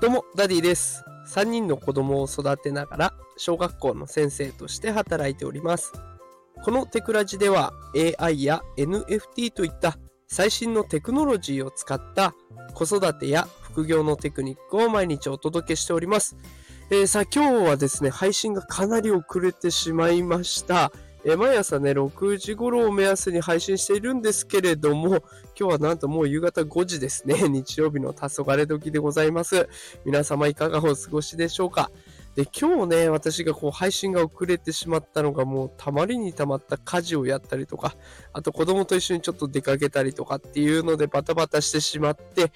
どうも、ダディです。3人の子供を育てながら、小学校の先生として働いております。このテクラジでは、AI や NFT といった最新のテクノロジーを使った子育てや副業のテクニックを毎日お届けしております。えーさあ、今日はですね、配信がかなり遅れてしまいました。え毎朝ね、6時頃を目安に配信しているんですけれども、今日はなんともう夕方5時ですね。日曜日の黄昏時でございます。皆様いかがお過ごしでしょうかで、今日ね、私がこう配信が遅れてしまったのがもうたまりにたまった家事をやったりとか、あと子供と一緒にちょっと出かけたりとかっていうのでバタバタしてしまって、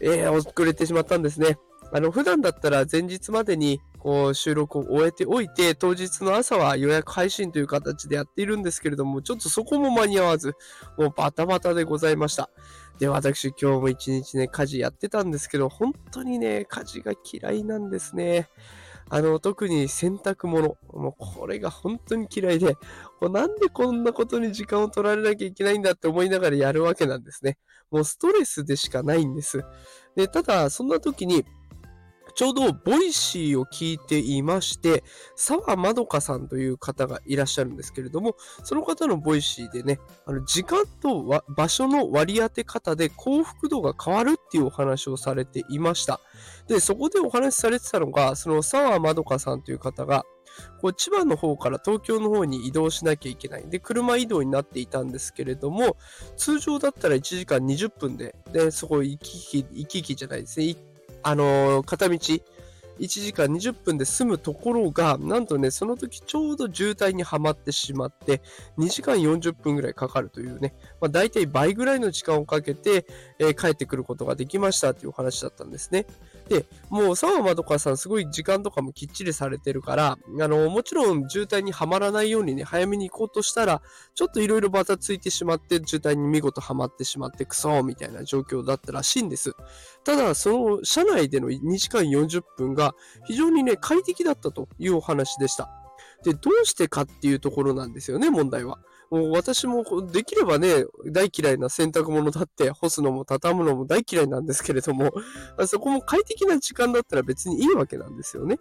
えー遅れてしまったんですね。あの、普段だったら前日までに収録を終えておいて、当日の朝は予約配信という形でやっているんですけれども、ちょっとそこも間に合わず、もうバタバタでございました。で、私今日も一日ね、家事やってたんですけど、本当にね、家事が嫌いなんですね。あの、特に洗濯物。もうこれが本当に嫌いで、もうなんでこんなことに時間を取られなきゃいけないんだって思いながらやるわけなんですね。もうストレスでしかないんです。で、ただ、そんな時に、ちょうど Voicy を聞いていまして、沢まどかさんという方がいらっしゃるんですけれども、その方の Voicy でね、あの時間と場所の割り当て方で幸福度が変わるっていうお話をされていました。で、そこでお話しされてたのが、その沢まどかさんという方が、こう千葉の方から東京の方に移動しなきゃいけない。で、車移動になっていたんですけれども、通常だったら1時間20分で、で、そこ行き来、行き来じゃないですね。あのー片道、1時間20分で済むところが、なんとね、その時ちょうど渋滞にはまってしまって、2時間40分ぐらいかかるというね、まあ、大体倍ぐらいの時間をかけて、えー帰ってくることができましたというお話だったんですね。で、もう沢まどかさんすごい時間とかもきっちりされてるから、あの、もちろん渋滞にはまらないようにね、早めに行こうとしたら、ちょっといろいろバタついてしまって、渋滞に見事はまってしまって、クソーみたいな状況だったらしいんです。ただ、その車内での2時間40分が非常にね、快適だったというお話でした。で、どうしてかっていうところなんですよね、問題は。もう私もできればね、大嫌いな洗濯物だって干すのも畳むのも大嫌いなんですけれども、そこも快適な時間だったら別にいいわけなんですよね。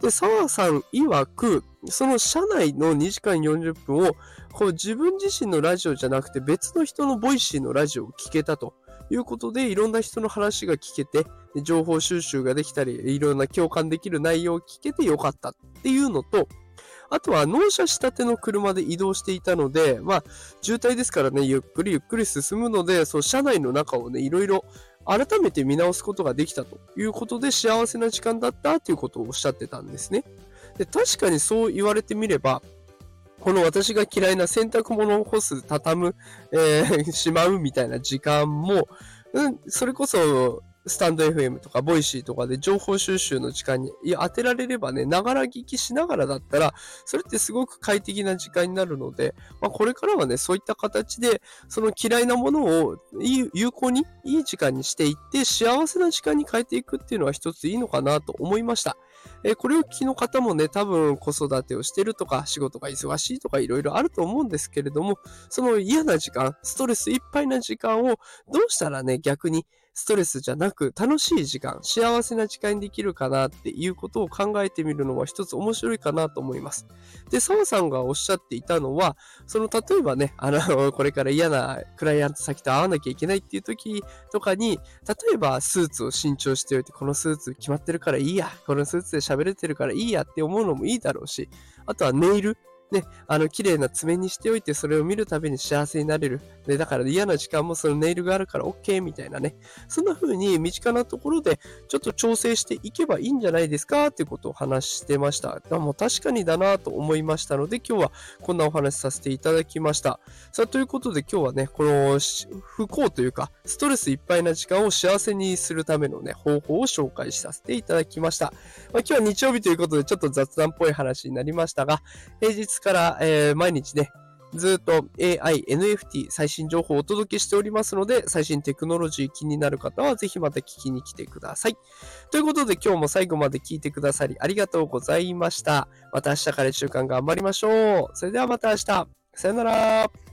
で、澤さん曰く、その車内の2時間40分を、こう自分自身のラジオじゃなくて別の人の Voicy のラジオを聞けたということで、いろんな人の話が聞けて、情報収集ができたり、いろんな共感できる内容を聞けてよかったっていうのと、あとは納車したての車で移動していたので、まあ、渋滞ですからね、ゆっくりゆっくり進むので、そう、車内の中をね、いろいろ改めて見直すことができたということで、幸せな時間だったということをおっしゃってたんですね。で、確かにそう言われてみれば、この私が嫌いな洗濯物を干す、畳む、えーしまうみたいな時間も、うん、それこそ、stand.fm とか、 Voicy とかで情報収集の時間に当てられればね、ながら聞きしながらだったら、それってすごく快適な時間になるので、まあ、これからはね、そういった形で、その嫌いなものを有効に、いい時間にしていって、幸せな時間に変えていくっていうのは一ついいのかなと思いました。えーこれお聞きの方もね、多分子育てをしてるとか、仕事が忙しいとか、いろいろあると思うんですけれども、その嫌な時間、ストレスいっぱいな時間を、どうしたらね、逆にストレスじゃなく、楽しい時間、幸せな時間にできるかなっていうことを考えてみるのは一つ面白いかなと思います。で、澤さんがおっしゃっていたのは、その、例えばね、あの、これから嫌なクライアント先と会わなきゃいけないっていう時とかに、例えばスーツを新調しておいて、このスーツ決まってるからいいや、このスーツで喋れてるからいいやって思うのもいいだろうし、あとはネイル。ね、あの、綺麗な爪にしておいて、それを見るたびに幸せになれる。で、だから嫌な時間もそのネイルがあるから OK みたいなね。そんな風に身近なところでちょっと調整していけばいいんじゃないですかっていうことを話してました。もう確かにだなと思いましたので、今日はこんなお話しさせていただきました。さあ、ということで今日はね、この不幸というか、ストレスいっぱいな時間を幸せにするためのね、方法を紹介させていただきました。まあ、今日は日曜日ということでちょっと雑談っぽい話になりましたが、平日から、えー毎日ね、ずっと AI、NFT 最新情報をお届けしておりますので、最新テクノロジー気になる方はぜひまた聞きに来てください。ということで今日も最後まで聞いてくださりありがとうございました。また明日から1週間頑張りましょう。それではまた明日。さよなら。